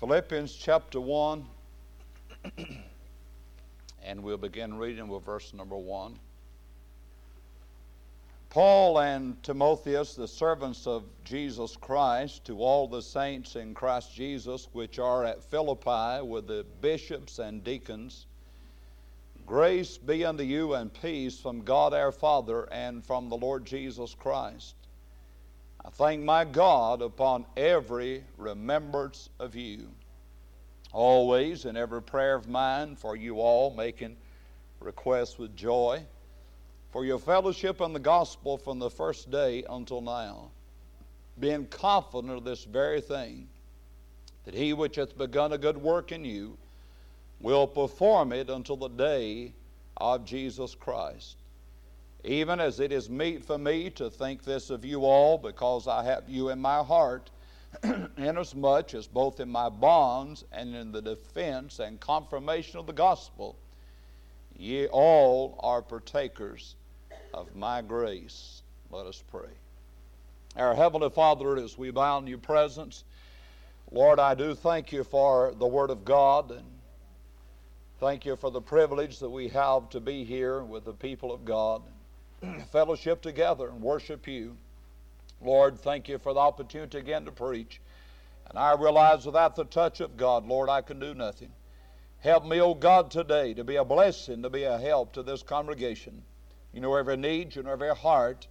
Philippians chapter 1, and we'll begin reading with verse number 1. Paul and Timotheus, the servants of Jesus Christ, to all the saints in Christ Jesus which are at Philippi with the bishops and deacons, grace be unto you and peace from God our Father and from the Lord Jesus Christ. I thank my God upon every remembrance of you, always in every prayer of mine for you all, making requests with joy for your fellowship in the gospel from the first day until now, being confident of this very thing, that he which hath begun a good work in you will perform it until the day of Jesus Christ. Even as it is meet for me to think this of you all, because I have you in my heart, inasmuch as both in my bonds and in the defense and confirmation of the gospel, ye all are partakers of my grace. Let us pray. Our Heavenly Father, as we bow in your presence, Lord, I do thank you for the Word of God and thank you for the privilege that we have to be here with the people of God, fellowship together and worship you. Lord, thank you for the opportunity again to preach. And I realize without the touch of God, Lord, I can do nothing. Help me, O God, today to be a blessing, to be a help to this congregation. You know every need, you know every heart.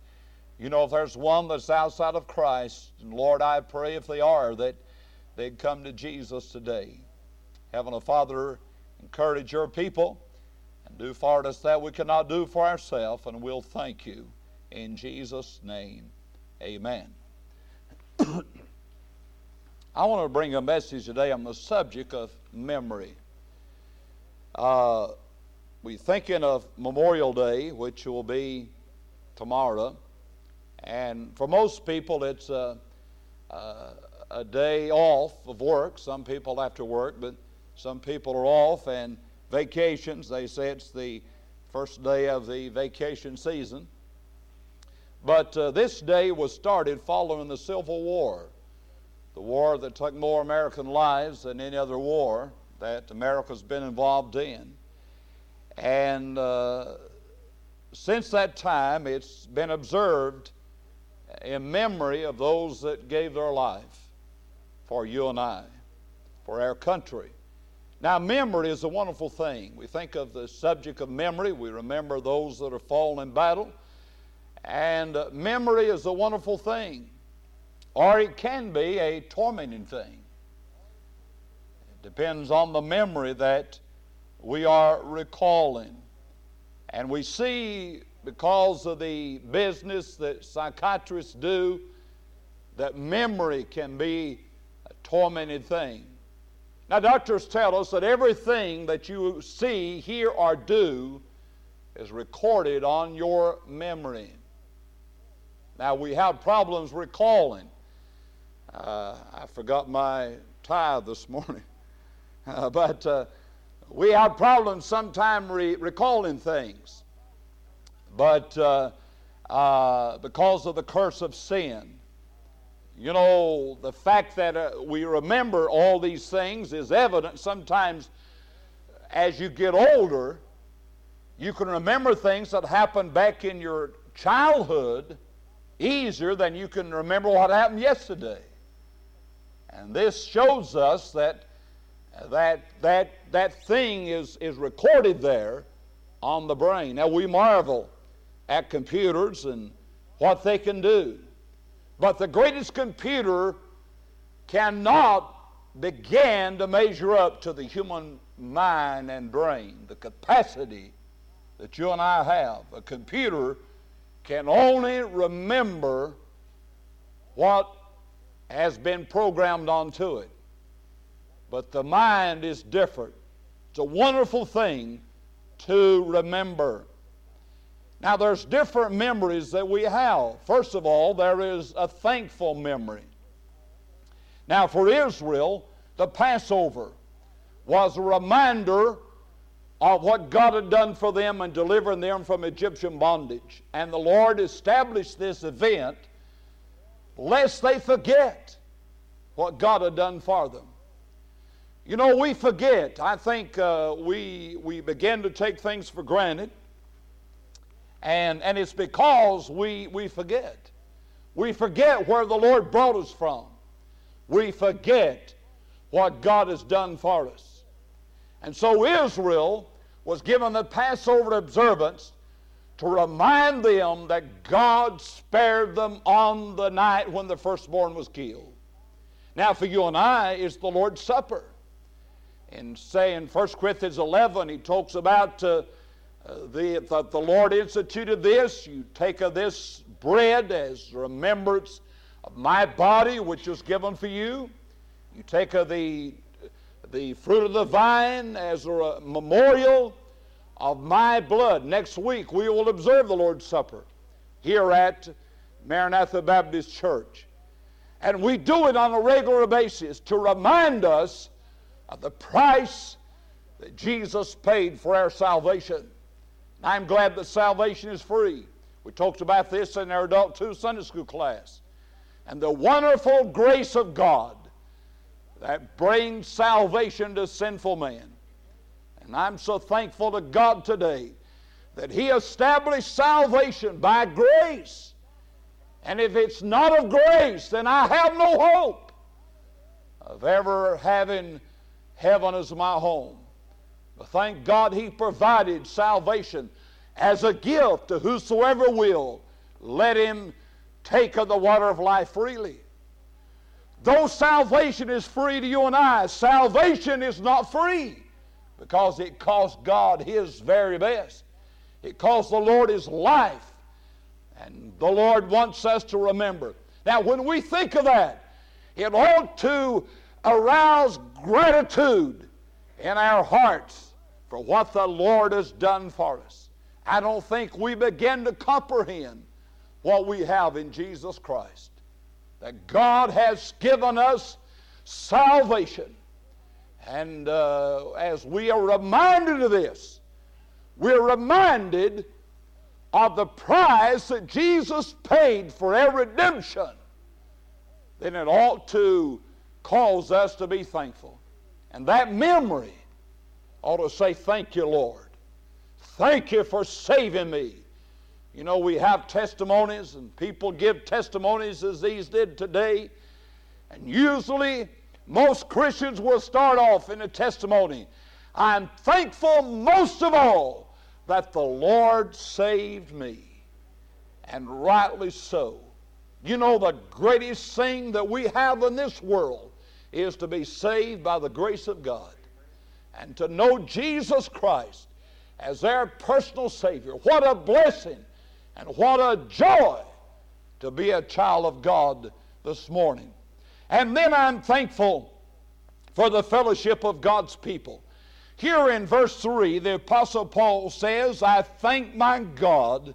You know if there's one that's outside of Christ, and Lord, I pray if they are, that they'd come to Jesus today. Heavenly Father, encourage your people and do for us that we cannot do for ourselves, and we'll thank you. In Jesus' name, amen. I want to bring a message today on the subject of memory. Uh, we're thinking of Memorial Day, which will be tomorrow. And for most people, it's a, a, a, day off of work. Some people have to work, but some people are off. And vacations, they say it's the first day of the vacation season. But uh, this day was started following the Civil War, the war that took more American lives than any other war that America's been involved in. And uh, since that time, it's been observed in memory of those that gave their life for you and I, for our country. Now, memory is a wonderful thing. We think of the subject of memory, we remember those that are fallen in battle. And uh, memory is a wonderful thing, or it can be a tormenting thing. It depends on the memory that we are recalling. And we see, because of the business that psychiatrists do, that memory can be a tormented thing. Now, doctors tell us that everything that you see, hear, or do is recorded on your memory. Now, we have problems recalling. Uh, I forgot my tie this morning. Uh, but uh, we have problems sometimes re- recalling things. But uh, uh, because of the curse of sin, you know, the fact that uh, we remember all these things is evident sometimes as you get older. You can remember things that happened back in your childhood easier than you can remember what happened yesterday. And this shows us that that, that, that thing is, is recorded there on the brain. Now, we marvel at computers and what they can do. But the greatest computer cannot begin to measure up to the human mind and brain, the capacity that you and I have. A computer can only remember what has been programmed onto it. But the mind is different. It's a wonderful thing to remember. Now, there's different memories that we have. First of all, there is a thankful memory. Now, for Israel, the Passover was a reminder of what God had done for them in delivering them from Egyptian bondage. And the Lord established this event lest they forget what God had done for them. You know, we forget. I think uh, we, we begin to take things for granted. And, and it's because we, we forget. We forget where the Lord brought us from. We forget what God has done for us. And so Israel was given the Passover observance to remind them that God spared them on the night when the firstborn was killed. Now, for you and I, it's the Lord's Supper. And say in 1 Corinthians 11, he talks about uh, the, the, the Lord instituted this. You take of this bread as remembrance of my body, which was given for you. You take of the, the fruit of the vine as a memorial of my blood. Next week, we will observe the Lord's Supper here at Maranatha Baptist Church. And we do it on a regular basis to remind us of the price that Jesus paid for our salvation. I'm glad that salvation is free. We talked about this in our Adult 2 Sunday School class. And the wonderful grace of God that brings salvation to sinful man. And I'm so thankful to God today that He established salvation by grace. And if it's not of grace, then I have no hope of ever having heaven as my home. But thank God He provided salvation as a gift to whosoever will. Let him take of the water of life freely. Though salvation is free to you and I, salvation is not free because it cost God His very best. It cost the Lord His life. And the Lord wants us to remember. Now, when we think of that, it ought to arouse gratitude in our hearts for what the Lord has done for us. I don't think we begin to comprehend what we have in Jesus Christ. That God has given us salvation. And uh, as we are reminded of this, we're reminded of the price that Jesus paid for our redemption. Then it ought to cause us to be thankful. And that memory ought to say, Thank you, Lord. Thank you for saving me. You know, we have testimonies, and people give testimonies as these did today. And usually, most Christians will start off in a testimony I'm thankful most of all that the Lord saved me. And rightly so. You know, the greatest thing that we have in this world is to be saved by the grace of God and to know Jesus Christ as their personal Savior. What a blessing and what a joy to be a child of God this morning. And then I'm thankful for the fellowship of God's people. Here in verse 3, the Apostle Paul says, I thank my God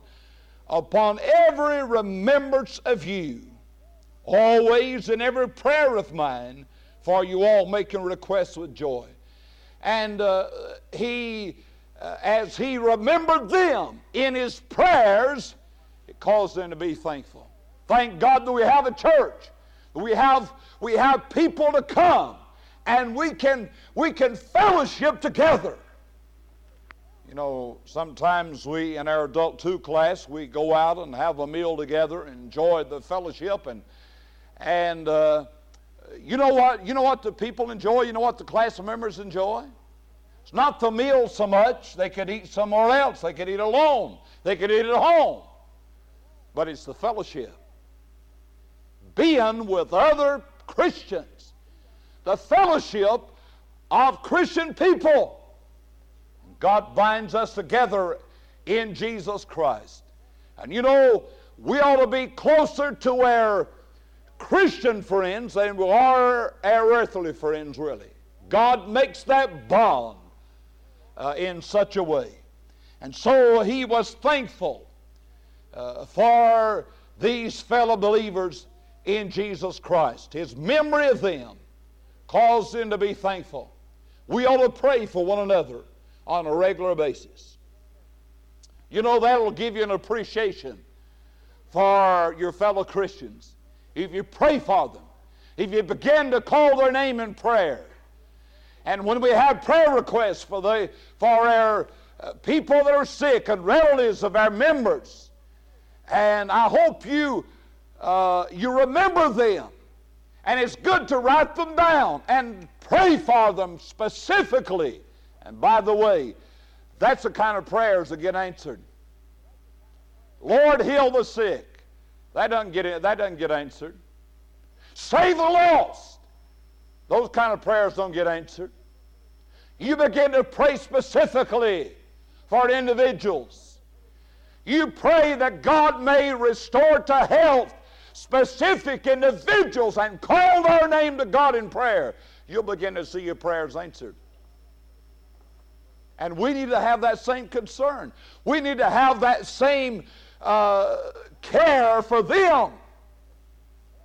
upon every remembrance of you, always in every prayer of mine for you all making requests with joy. And uh, he, uh, as he remembered them in his prayers, it caused them to be thankful. Thank God that we have a church. We have, we have people to come and we can, we can fellowship together. You know, sometimes we, in our adult two class, we go out and have a meal together, enjoy the fellowship, and, and uh, you know what? You know what the people enjoy? You know what the class members enjoy? It's not the meal so much. They could eat somewhere else. They could eat alone. They could eat at home. But it's the fellowship. Being with other Christians. The fellowship of Christian people. God binds us together in Jesus Christ. And you know, we ought to be closer to our Christian friends than we are our earthly friends, really. God makes that bond uh, in such a way. And so he was thankful uh, for these fellow believers in Jesus Christ. His memory of them caused him to be thankful. We ought to pray for one another on a regular basis. You know, that'll give you an appreciation for your fellow Christians if you pray for them, if you begin to call their name in prayer, And when we have prayer requests for, the, for our uh, people that are sick and relatives of our members, and I hope you, uh, you remember them. And it's good to write them down and pray for them specifically. And by the way, that's the kind of prayers that get answered. Lord, heal the sick. That doesn't get, that doesn't get answered. Save the lost. Those kind of prayers don't get answered. You begin to pray specifically for individuals. You pray that God may restore to health specific individuals and call their name to God in prayer. You'll begin to see your prayers answered. And we need to have that same concern. We need to have that same uh, care for them.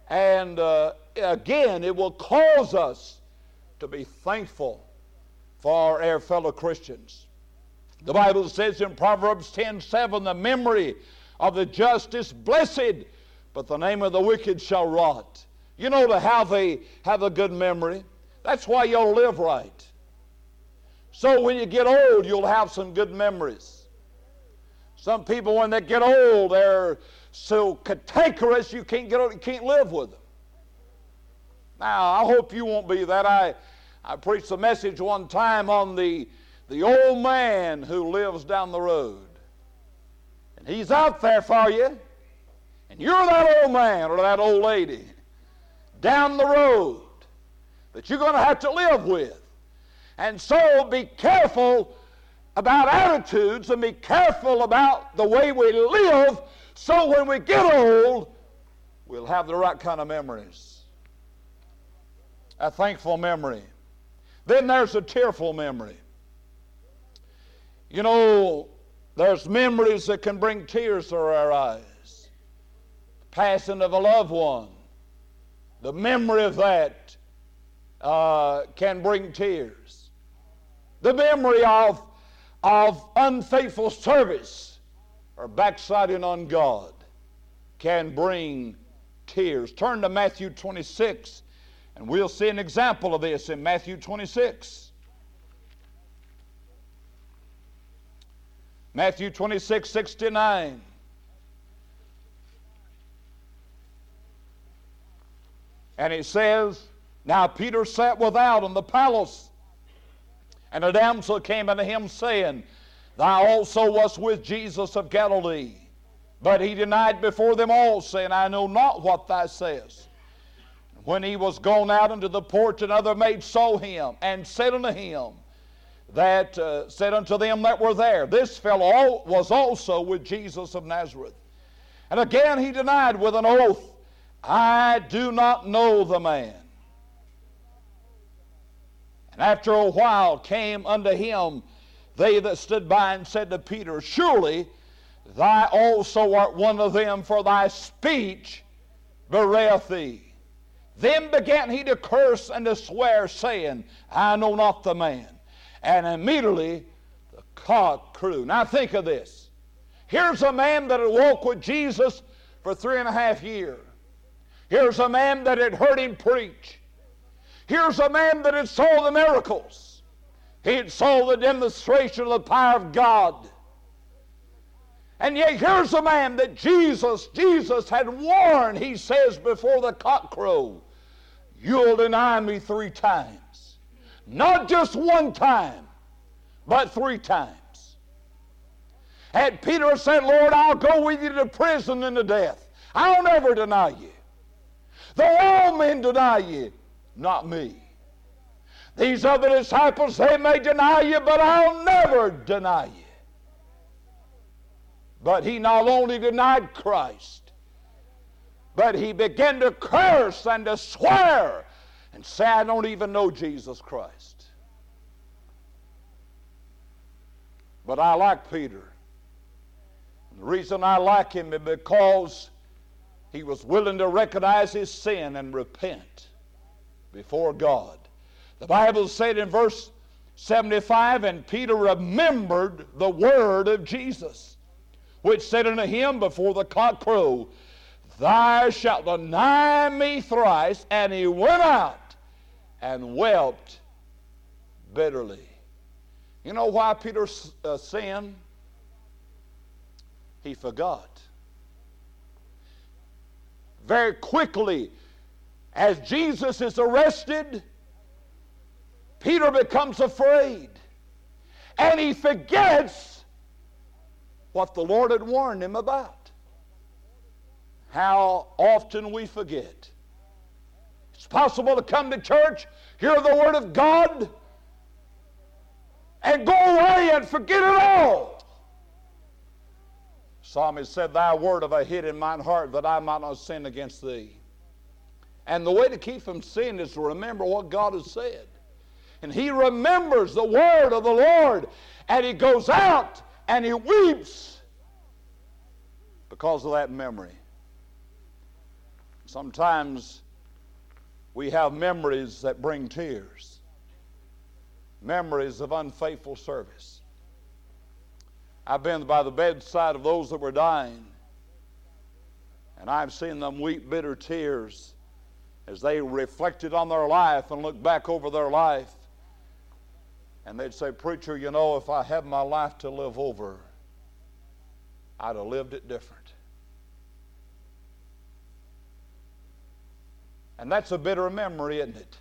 And uh, again, it will cause us to be thankful for our fellow Christians. The Bible says in Proverbs 10 7, the memory of the just is blessed, but the name of the wicked shall rot. You know, to have a, have a good memory, that's why you'll live right. So when you get old, you'll have some good memories. Some people, when they get old, they're so cantankerous you can't get you can't live with them. Now, I hope you won't be that. I, I preached a message one time on the, the old man who lives down the road. And he's out there for you. And you're that old man or that old lady down the road that you're going to have to live with. And so be careful about attitudes and be careful about the way we live so when we get old, we'll have the right kind of memories. A thankful memory. Then there's a tearful memory. You know, there's memories that can bring tears to our eyes. The passing of a loved one, the memory of that uh, can bring tears. The memory of, of unfaithful service or backsliding on God can bring tears. Turn to Matthew 26, and we'll see an example of this in Matthew 26. Matthew 26, 69. And it says, Now Peter sat without in the palace, and a damsel came unto him, saying, Thou also wast with Jesus of Galilee. But he denied before them all, saying, I know not what thou sayest. When he was gone out into the porch, another maid saw him and said unto him, that uh, said unto them that were there, This fellow was also with Jesus of Nazareth. And again he denied with an oath, I do not know the man. And after a while came unto him they that stood by and said to Peter, Surely thou also art one of them, for thy speech bewrayeth thee. Then began he to curse and to swear, saying, I know not the man. And immediately the cock crew. Now think of this. Here's a man that had walked with Jesus for three and a half years. Here's a man that had heard him preach. Here's a man that had saw the miracles. He had saw the demonstration of the power of God. And yet here's a man that Jesus, Jesus had warned, he says, before the cock crow, you'll deny me three times. Not just one time, but three times. And Peter said, Lord, I'll go with you to prison and to death. I'll never deny you. Though all men deny you, not me. These other disciples, they may deny you, but I'll never deny you. But he not only denied Christ, but he began to curse and to swear and say, I don't even know Jesus Christ. But I like Peter. The reason I like him is because he was willing to recognize his sin and repent before God. The Bible said in verse 75, and Peter remembered the word of Jesus, which said unto him before the cock crow, Thou shalt deny me thrice. And he went out and wept bitterly. You know why Peter uh, sinned? He forgot. Very quickly, as Jesus is arrested, Peter becomes afraid. And he forgets what the Lord had warned him about. How often we forget. It's possible to come to church, hear the Word of God, and go away and forget it all. Psalmist said, Thy word have I hid in mine heart that I might not sin against thee. And the way to keep from sin is to remember what God has said. And he remembers the word of the Lord, and he goes out and he weeps because of that memory. Sometimes we have memories that bring tears, memories of unfaithful service. I've been by the bedside of those that were dying, and I've seen them weep bitter tears as they reflected on their life and looked back over their life. And they'd say, Preacher, you know, if I had my life to live over, I'd have lived it different. And that's a bitter memory, isn't it?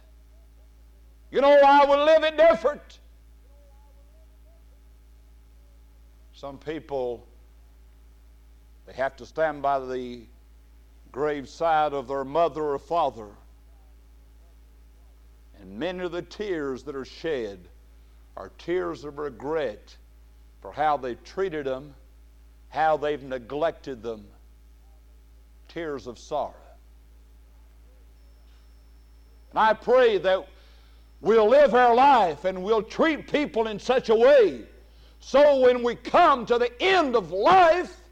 You know, I would live it different. Some people, they have to stand by the graveside of their mother or father. And many of the tears that are shed are tears of regret for how they've treated them, how they've neglected them, tears of sorrow. And I pray that we'll live our life and we'll treat people in such a way so when we come to the end of life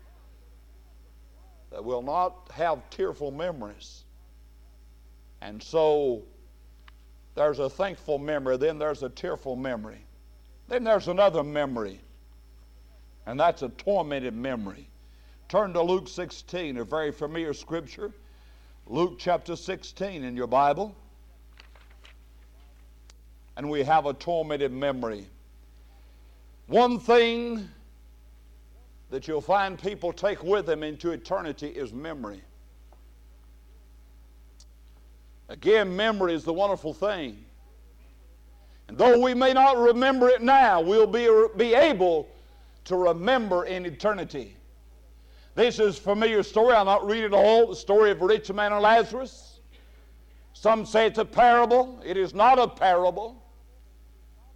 that we'll not have tearful memories. And so there's a thankful memory, then there's a tearful memory. Then there's another memory, and that's a tormented memory. Turn to Luke 16, a very familiar scripture. Luke chapter 16 in your Bible and we have a tormented memory. One thing that you'll find people take with them into eternity is memory. Again, memory is the wonderful thing. And though we may not remember it now, we'll be, be able to remember in eternity. This is a familiar story. I'll not read it all. The story of a rich man and Lazarus. Some say it's a parable. It is not a parable.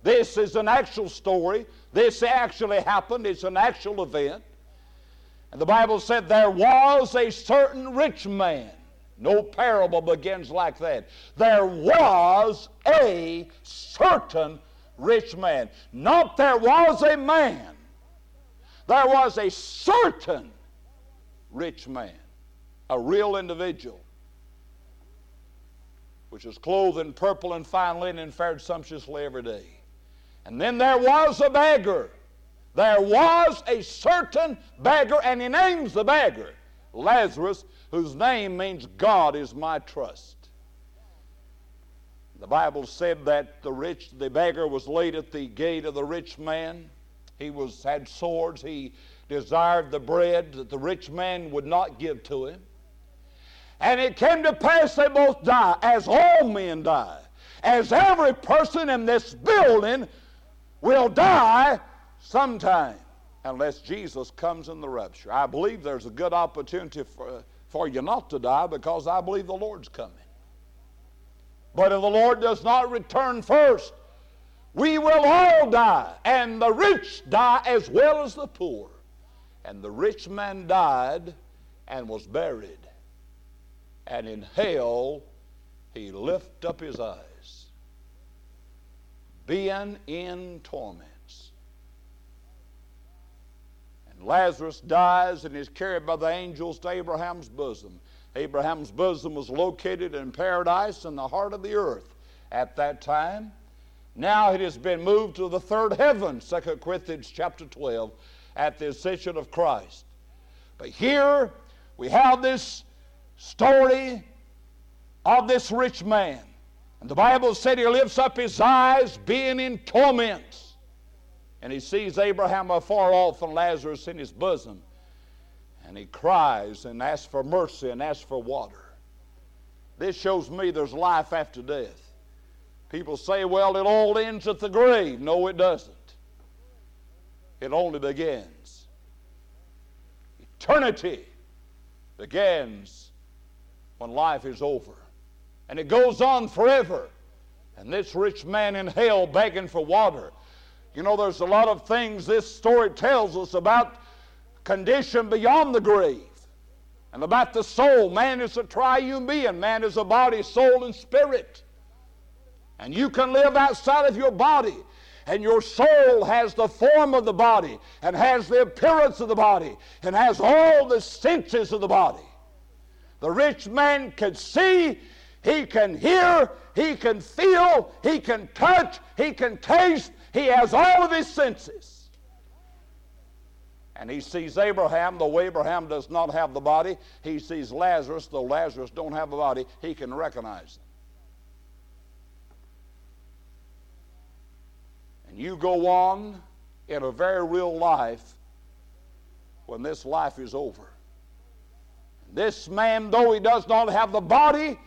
This is an actual story. This actually happened. It's an actual event. And the Bible said there was a certain rich man. No parable begins like that. There was a certain rich man. Not there was a man. There was a certain rich man, a real individual, which was clothed in purple and fine linen and fared sumptuously every day. And then there was a beggar. There was a certain beggar, and he names the beggar Lazarus, whose name means God is my trust. The Bible said that the rich, the beggar was laid at the gate of the rich man. He was had swords. He desired the bread that the rich man would not give to him. And it came to pass they both die, as all men die, as every person in this building will die sometime unless Jesus comes in the rapture. I believe there's a good opportunity for, for you not to die because I believe the Lord's coming. But if the Lord does not return first, we will all die, and the rich die as well as the poor. And the rich man died and was buried. And in hell he lifted up his eyes being in torments. And Lazarus dies and is carried by the angels to Abraham's bosom. Abraham's bosom was located in paradise in the heart of the earth at that time. Now it has been moved to the third heaven, 2 Corinthians chapter 12, at the ascension of Christ. But here we have this story of this rich man. And the Bible said he lifts up his eyes, being in torments. And he sees Abraham afar off and Lazarus in his bosom. And he cries and asks for mercy and asks for water. This shows me there's life after death. People say, well, it all ends at the grave. No, it doesn't. It only begins. Eternity begins when life is over. And it goes on forever. And this rich man in hell begging for water. You know, there's a lot of things this story tells us about condition beyond the grave and about the soul. Man is a triune being, man is a body, soul, and spirit. And you can live outside of your body. And your soul has the form of the body, and has the appearance of the body, and has all the senses of the body. The rich man can see, he can hear, he can feel, he can touch, he can taste, he has all of his senses. And he sees Abraham, though Abraham does not have the body. He sees Lazarus, though Lazarus don't have a body. He can recognize them. And you go on in a very real life when this life is over. This man, though he does not have the body,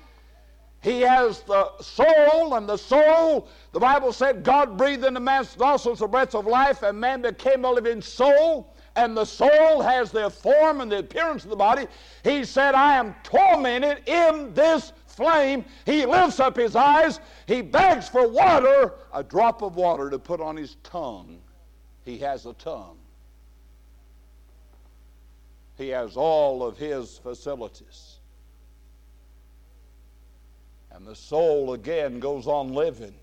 he has the soul, and the soul, the Bible said, God breathed into man's nostrils the breath of life, and man became a living soul, and the soul has the form and the appearance of the body. He said, I am tormented in this flame. He lifts up his eyes. He begs for water, a drop of water to put on his tongue. He has a tongue. He has all of his facilities. And the soul again goes on living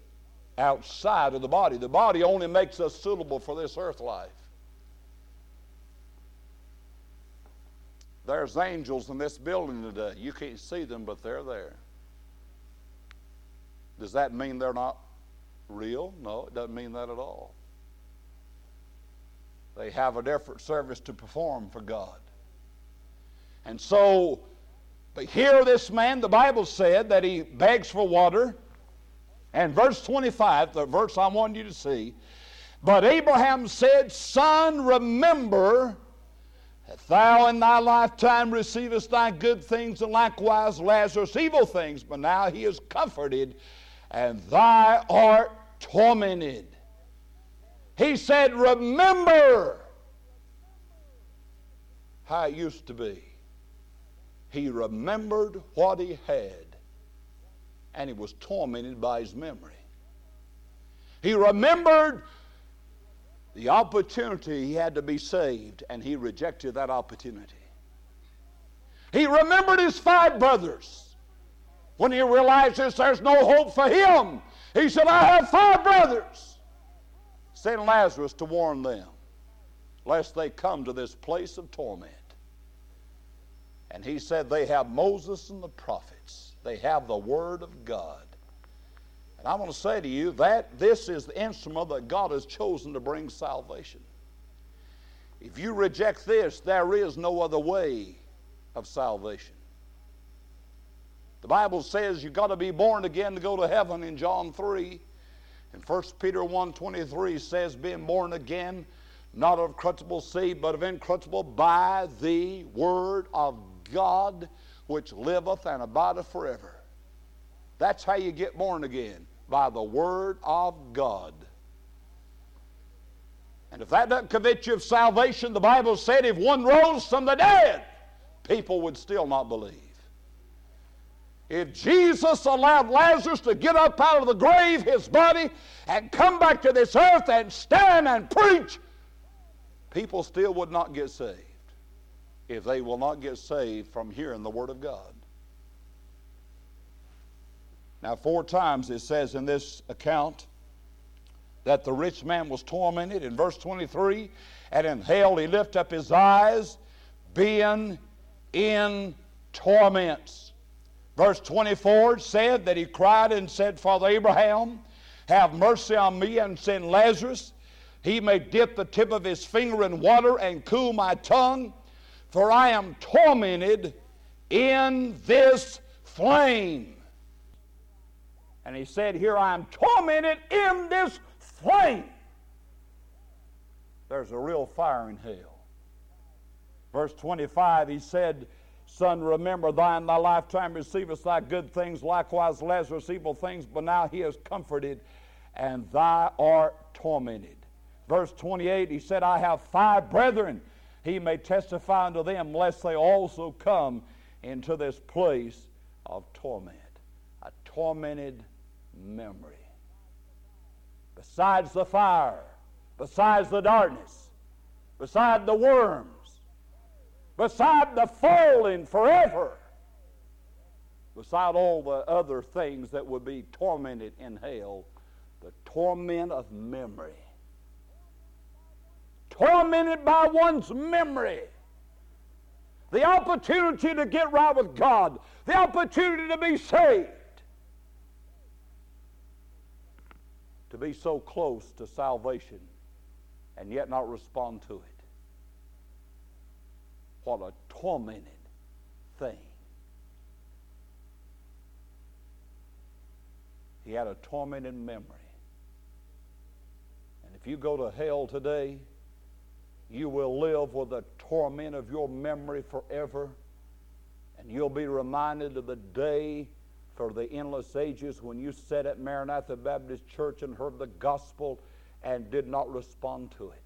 outside of the body. The body only makes us suitable for this earth life. There's angels in this building today. You can't see them, but they're there. Does that mean they're not real? No, it doesn't mean that at all. They have a different service to perform for God. And so, but here this man, the Bible said that he begs for water. And verse 25, the verse I want you to see, but Abraham said, Son, remember that thou in thy lifetime receivest thy good things, and likewise Lazarus evil things, but now he is comforted and thou art tormented. He said, Remember how it used to be. He remembered what he had, and he was tormented by his memory. He remembered the opportunity he had to be saved, and he rejected that opportunity. He remembered his five brothers when he realizes there's no hope for him, he said, I have five brothers. Send Lazarus to warn them, lest they come to this place of torment. And he said, They have Moses and the prophets, they have the Word of God. And I want to say to you that this is the instrument that God has chosen to bring salvation. If you reject this, there is no other way of salvation. The Bible says you've got to be born again to go to heaven in John 3. And 1 Peter 1.23 says, being born again, not of corruptible seed, but of incorruptible, by the word of God, which liveth and abideth forever. That's how you get born again, by the word of God. And if that doesn't convince you of salvation, the Bible said if one rose from the dead, people would still not believe. If Jesus allowed Lazarus to get up out of the grave, his body, and come back to this earth and stand and preach, people still would not get saved if they will not get saved from hearing the Word of God. Now, four times it says in this account that the rich man was tormented. In verse 23, and in hell he lifted up his eyes, being in torments. Verse 24 said that he cried and said, Father Abraham, have mercy on me and send Lazarus. He may dip the tip of his finger in water and cool my tongue, for I am tormented in this flame. And he said, Here I am tormented in this flame. There's a real fire in hell. Verse 25, he said, Son, remember thine thy lifetime receivest thy good things, likewise Lazarus evil things, but now he is comforted, and thou art tormented. Verse 28, he said, I have five brethren. He may testify unto them, lest they also come into this place of torment. A tormented memory. Besides the fire, besides the darkness, beside the worms, beside the falling forever, beside all the other things that would be tormented in hell, the torment of memory. Tormented by one's memory. The opportunity to get right with God, the opportunity to be saved, to be so close to salvation and yet not respond to it. What a tormented thing. He had a tormented memory. And if you go to hell today, you will live with the torment of your memory forever. And you'll be reminded of the day for the endless ages when you sat at Maranatha Baptist Church and heard the gospel and did not respond to it.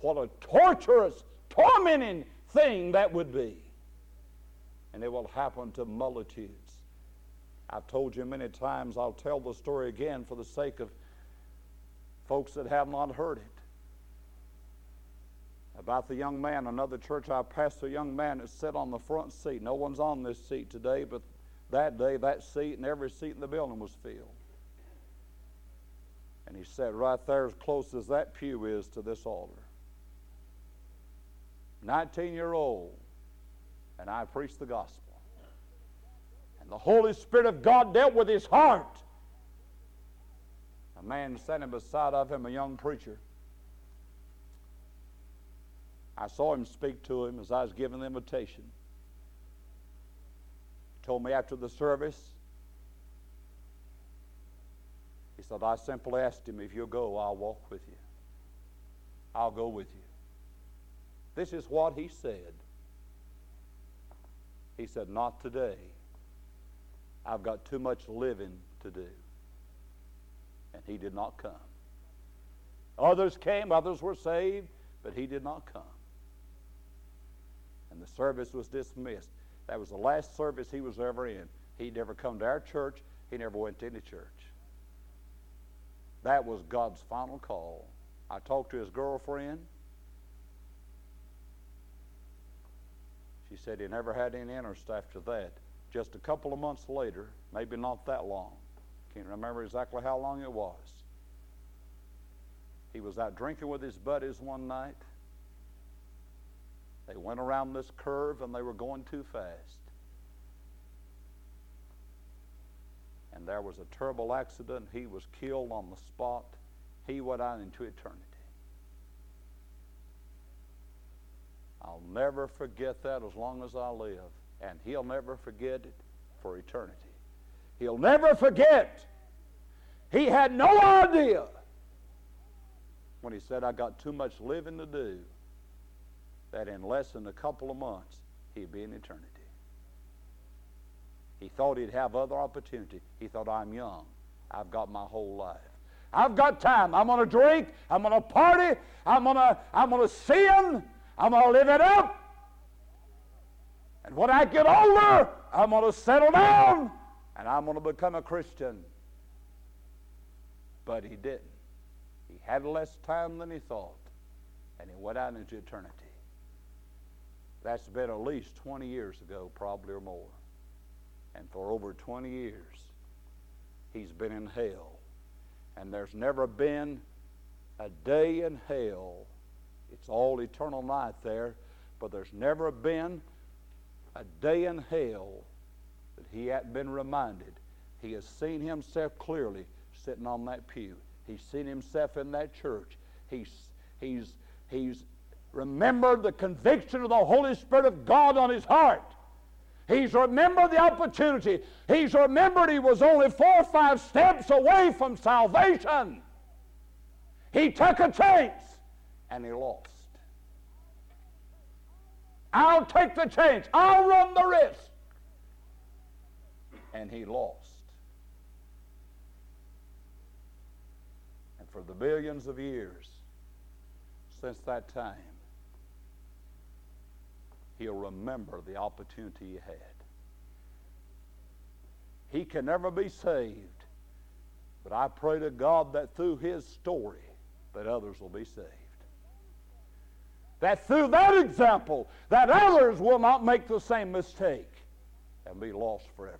What a torturous, tormenting thing that would be. And it will happen to multitudes. I've told you many times, I'll tell the story again for the sake of folks that have not heard it. About the young man, another church I passed, a young man that sat on the front seat. No one's on this seat today, but that day, that seat and every seat in the building was filled. And he sat right there as close as that pew is to this altar. 19 year old, and I preached the gospel. And the Holy Spirit of God dealt with his heart. A man standing beside of him, a young preacher. I saw him speak to him as I was giving the invitation. He told me after the service, he said, I simply asked him, if you'll go, I'll walk with you. I'll go with you. This is what he said. He said, Not today. I've got too much living to do. And he did not come. Others came, others were saved, but he did not come. And the service was dismissed. That was the last service he was ever in. He never come to our church. He never went to any church. That was God's final call. I talked to his girlfriend. She said he never had any interest after that. Just a couple of months later, maybe not that long, can't remember exactly how long it was. He was out drinking with his buddies one night. They went around this curve and they were going too fast. And there was a terrible accident. He was killed on the spot. He went out into eternity. I'll never forget that as long as I live. And he'll never forget it for eternity. He'll never forget. He had no idea when he said, I got too much living to do, that in less than a couple of months, he'd be in eternity. He thought he'd have other opportunity. He thought, I'm young. I've got my whole life. I've got time. I'm going to drink. I'm going to party. I'm going to I'm going to sin. I'm going to live it up. And when I get older, I'm going to settle down and I'm going to become a Christian. But he didn't. He had less time than he thought, and he went out into eternity. That's been at least 20 years ago, probably or more. And for over 20 years, he's been in hell. And there's never been a day in hell it's all eternal night there, but there's never been a day in hell that he hadn't been reminded. He has seen himself clearly sitting on that pew. He's seen himself in that church. He's, he's, he's remembered the conviction of the Holy Spirit of God on his heart. He's remembered the opportunity. He's remembered he was only four or five steps away from salvation. He took a chance and he lost. I'll take the chance. I'll run the risk. And he lost. And for the billions of years since that time, he'll remember the opportunity he had. He can never be saved, but I pray to God that through his story that others will be saved. That through that example, that others will not make the same mistake and be lost forever.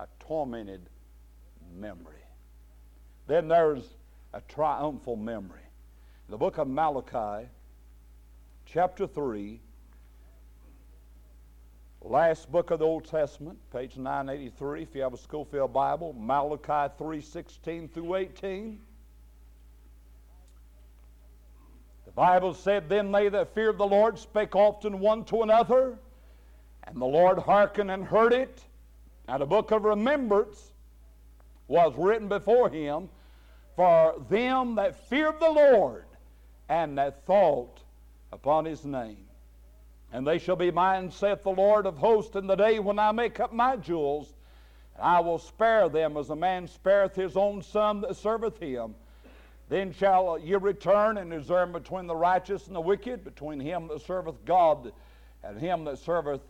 A tormented memory. Then there's a triumphal memory. In the book of Malachi, chapter 3, last book of the Old Testament, page 983, if you have a Scofield Bible, Malachi 3:16 through 18. The Bible said, Then they that feared the Lord spake often one to another, and the Lord hearkened and heard it. And a book of remembrance was written before him for them that feared the Lord and that thought upon his name. And they shall be mine, saith the Lord of hosts, in the day when I make up my jewels. And I will spare them as a man spareth his own son that serveth him. Then shall ye return and discern between the righteous and the wicked, between him that serveth God and him that serveth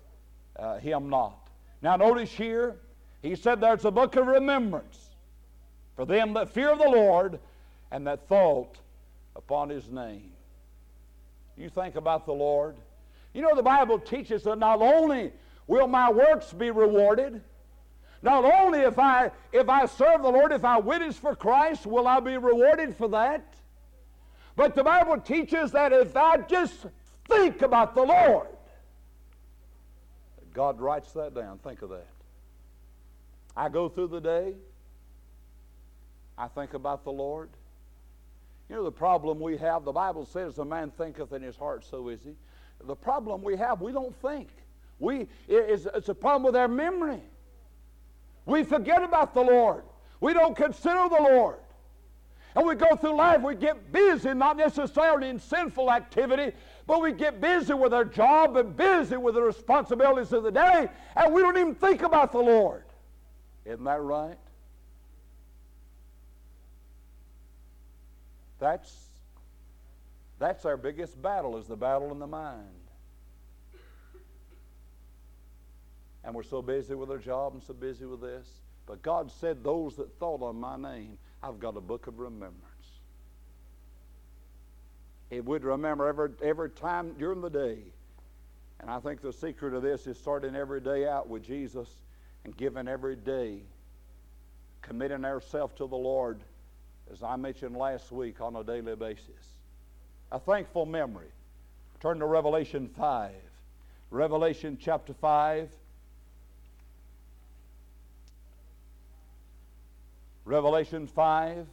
uh, him not. Now, notice here, he said there's a book of remembrance for them that fear the Lord and that thought upon his name. You think about the Lord. You know, the Bible teaches that not only will my works be rewarded, not only if I if I serve the Lord, if I witness for Christ, will I be rewarded for that? But the Bible teaches that if I just think about the Lord, God writes that down. Think of that. I go through the day, I think about the Lord. You know the problem we have, the Bible says, a man thinketh in his heart, so is he. The problem we have, we don't think. We, it's, it's a problem with our memory. We forget about the Lord. We don't consider the Lord. And we go through life, we get busy, not necessarily in sinful activity, but we get busy with our job and busy with the responsibilities of the day, and we don't even think about the Lord. Isn't that right? That's, that's our biggest battle, is the battle in the mind. and we're so busy with our job and so busy with this. But God said, Those that thought on my name, I've got a book of remembrance. It would remember every, every time during the day. And I think the secret of this is starting every day out with Jesus and giving every day, committing ourselves to the Lord, as I mentioned last week, on a daily basis. A thankful memory. Turn to Revelation 5. Revelation chapter 5. Revelation 5,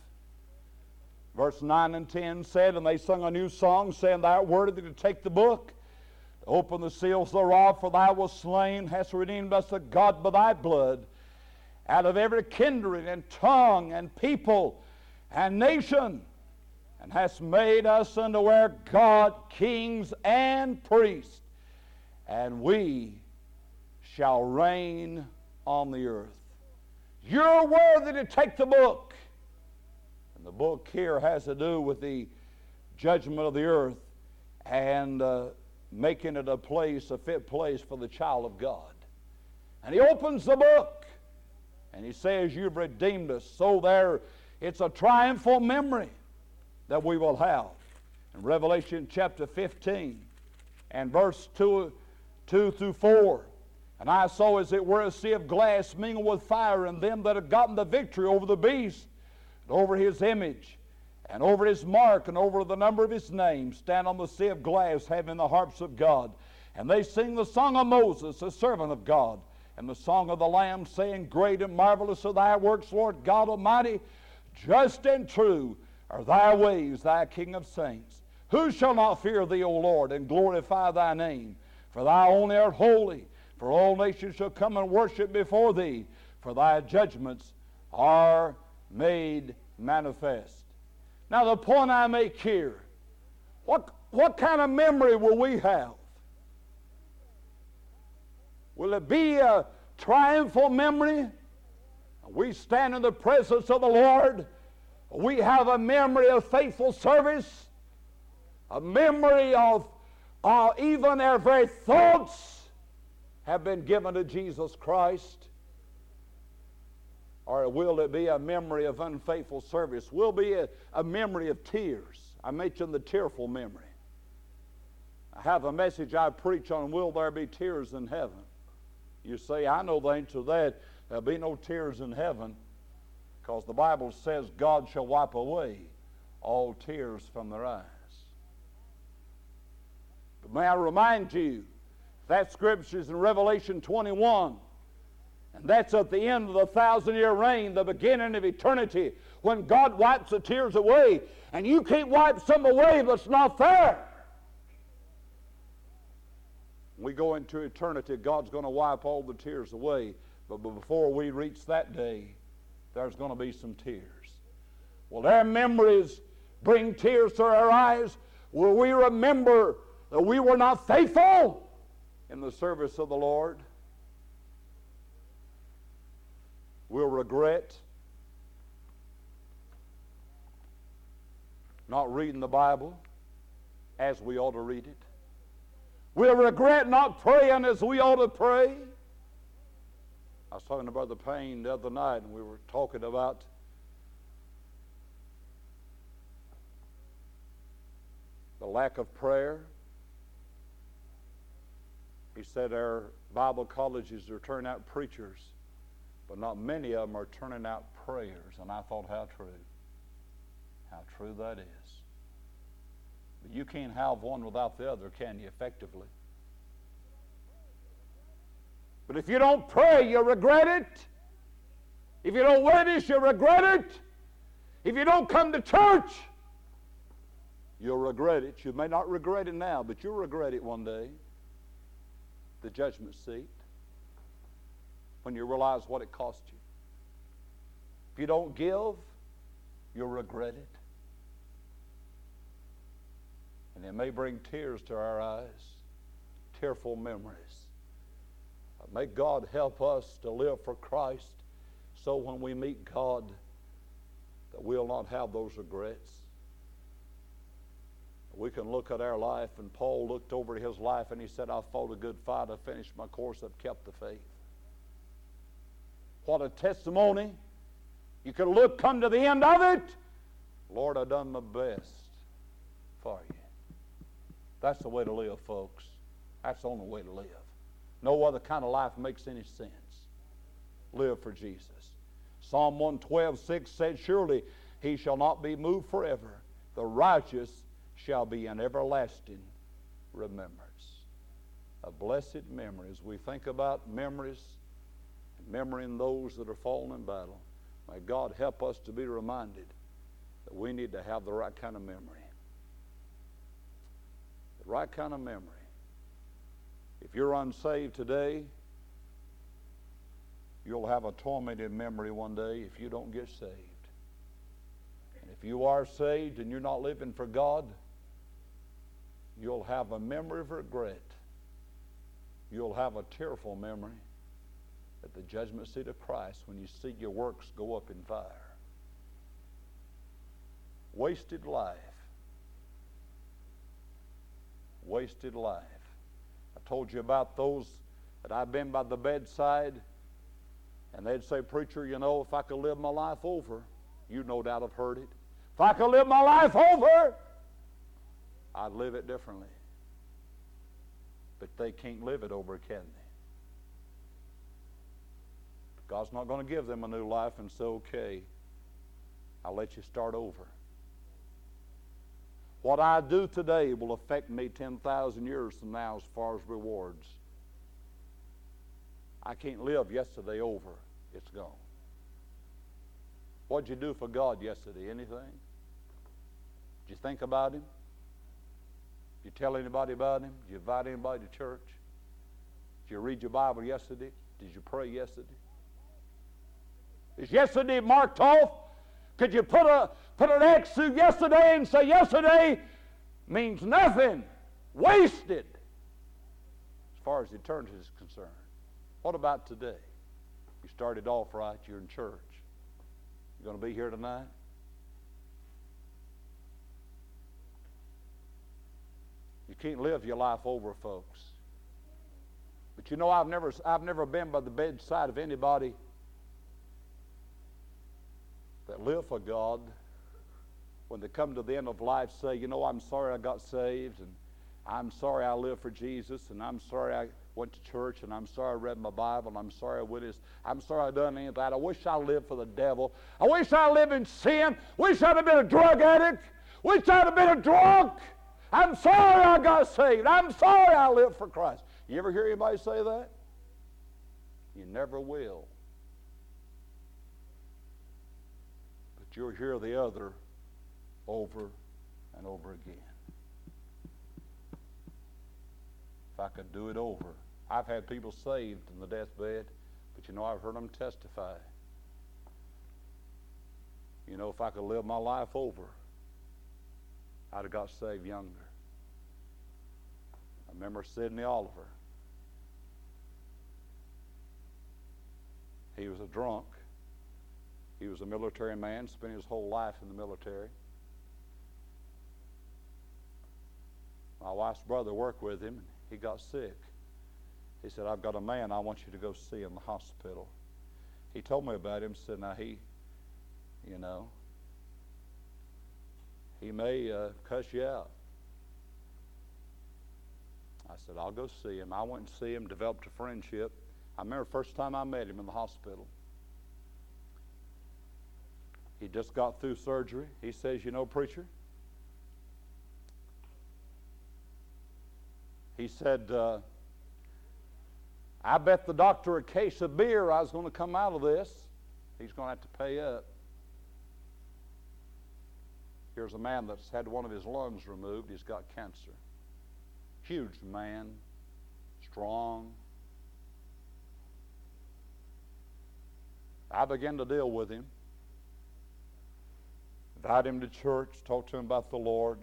verse 9 and 10 said, And they sung a new song, saying, Thou art worthy to take the book, to open the seals thereof, for thou wast slain, hast redeemed us to God by thy blood, out of every kindred and tongue and people and nation, and hast made us unto our God kings and priests, and we shall reign on the earth. You're worthy to take the book. And the book here has to do with the judgment of the earth and uh, making it a place, a fit place for the child of God. And he opens the book and he says, You've redeemed us. So there, it's a triumphal memory that we will have. In Revelation chapter 15 and verse 2, 2 through 4. And I saw as it were a sea of glass mingled with fire, and them that had gotten the victory over the beast, and over his image, and over his mark, and over the number of his name, stand on the sea of glass, having the harps of God. And they sing the song of Moses, the servant of God, and the song of the Lamb, saying, Great and marvelous are thy works, Lord God Almighty. Just and true are thy ways, thy King of saints. Who shall not fear thee, O Lord, and glorify thy name? For thou only art holy. For all nations shall come and worship before thee, for thy judgments are made manifest. Now, the point I make here what, what kind of memory will we have? Will it be a triumphal memory? We stand in the presence of the Lord. We have a memory of faithful service, a memory of uh, even our very thoughts have been given to Jesus Christ. Or will it be a memory of unfaithful service? Will be a, a memory of tears. I mentioned the tearful memory. I have a message I preach on Will there be tears in heaven? You say, I know the answer to that. There'll be no tears in heaven because the Bible says God shall wipe away all tears from their eyes. But may I remind you, that scripture is in Revelation 21. And that's at the end of the thousand year reign, the beginning of eternity, when God wipes the tears away. And you can't wipe some away that's not there. When we go into eternity, God's going to wipe all the tears away. But before we reach that day, there's going to be some tears. Will their memories bring tears to our eyes? Will we remember that we were not faithful in the service of the Lord? We'll regret not reading the Bible as we ought to read it. We'll regret not praying as we ought to pray. I was talking to Brother Payne the other night, and we were talking about the lack of prayer. He said our Bible colleges are turning out preachers but not many of them are turning out prayers. And I thought, how true. How true that is. But you can't have one without the other, can you, effectively? But if you don't pray, you'll regret it. If you don't witness, you'll regret it. If you don't come to church, you'll regret it. You may not regret it now, but you'll regret it one day. The judgment seat when you realize what it cost you. If you don't give, you'll regret it. And it may bring tears to our eyes, tearful memories. May God help us to live for Christ so when we meet God that we'll not have those regrets. We can look at our life, and Paul looked over his life and he said, I fought a good fight, I finished my course, I've kept the faith. What a testimony. You could look, come to the end of it. Lord, I've done my best for you. That's the way to live, folks. That's the only way to live. No other kind of life makes any sense. Live for Jesus. Psalm 112, 6 said, Surely he shall not be moved forever. The righteous shall be an everlasting remembrance. A blessed memory. As we think about memories, remembering those that are fallen in battle. May God help us to be reminded that we need to have the right kind of memory. The right kind of memory. If you're unsaved today, you'll have a tormented memory one day if you don't get saved. And if you are saved and you're not living for God, you'll have a memory of regret. You'll have a tearful memory at the judgment seat of Christ when you see your works go up in fire. Wasted life. Wasted life. I told you about those that I've been by the bedside, and they'd say, Preacher, you know, if I could live my life over, you no doubt have heard it. If I could live my life over, I'd live it differently. But they can't live it over, can they? God's not going to give them a new life and say, okay, I'll let you start over. What I do today will affect me 10,000 years from now as far as rewards. I can't live yesterday over. It's gone. What'd you do for God yesterday? Anything? Did you think about Him? Did you tell anybody about Him? Did you invite anybody to church? Did you read your Bible yesterday? Did you pray yesterday? Is yesterday marked off? Could you put a put an X through yesterday and say yesterday means nothing, wasted, as far as eternity is concerned? What about today? You started off right. You're in church. You're going to be here tonight? You can't live your life over, folks. But you know, I've never, I've never been by the bedside of anybody that lived for God when they come to the end of life say, you know, I'm sorry I got saved, and I'm sorry I live for Jesus, and I'm sorry I went to church, and I'm sorry I read my Bible, and I'm sorry I witnessed, I'm sorry I done any of that. I wish I lived for the devil. I wish I lived in sin. Wish I'd have been a drug addict. Wish I'd have been a drunk. I'm sorry I got saved. I'm sorry I lived for Christ. You ever hear anybody say that? You never will. But you'll hear the other over and over again. If I could do it over. I've had people saved in the deathbed, but you know, I've heard them testify. You know, if I could live my life over, I'd have got saved younger. I remember Sidney Oliver. He was a drunk. He was a military man, spent his whole life in the military. My wife's brother worked with him. He got sick. He said, I've got a man I want you to go see in the hospital. He told me about him, said, now he, you know, he may uh, cuss you out. I said, I'll go see him. I went and see him, developed a friendship. I remember the first time I met him in the hospital. He just got through surgery. He says, You know, preacher, he said, uh, I bet the doctor a case of beer I was going to come out of this. He's going to have to pay up. Here's a man that's had one of his lungs removed. He's got cancer. Huge man, strong, I began to deal with him, invite him to church, talk to him about the Lord.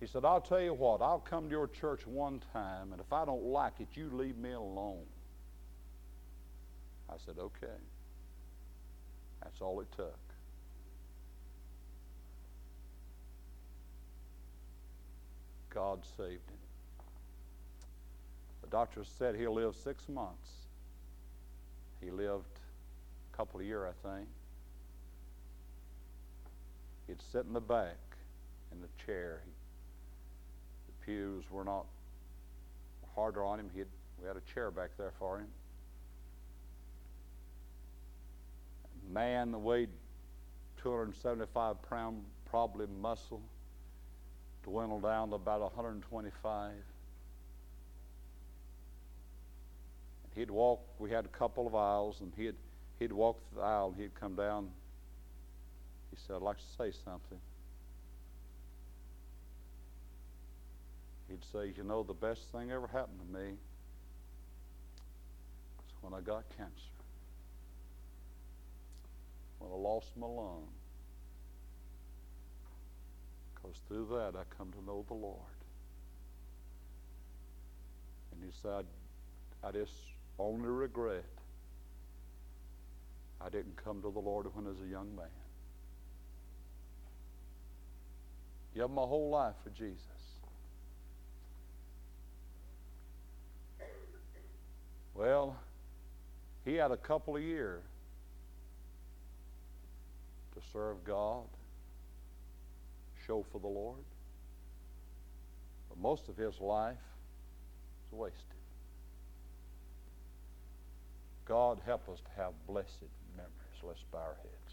He said, I'll tell you what, I'll come to your church one time, and if I don't like it, you leave me alone. I said, okay. That's all it took. God saved him. The doctor said he'll live six months. He lived a couple of years, I think. He'd sit in the back in the chair. He, pews were not harder on him. He'd, we had a chair back there for him. Man weighed 275 pound, probably muscle, dwindled down to about 125. he'd walk, we had a couple of aisles, and he'd, he'd walk the aisle and he'd come down. He said, I'd like to say something. He'd say, You know, the best thing ever happened to me was when I got cancer. When I lost my lung. Because through that I come to know the Lord. And he said, I just only regret I didn't come to the Lord when I was a young man. Give my whole life for Jesus. Well, he had a couple of years to serve God, show for the Lord. But most of his life was wasted. God help us to have blessed memories. Let's bow our heads.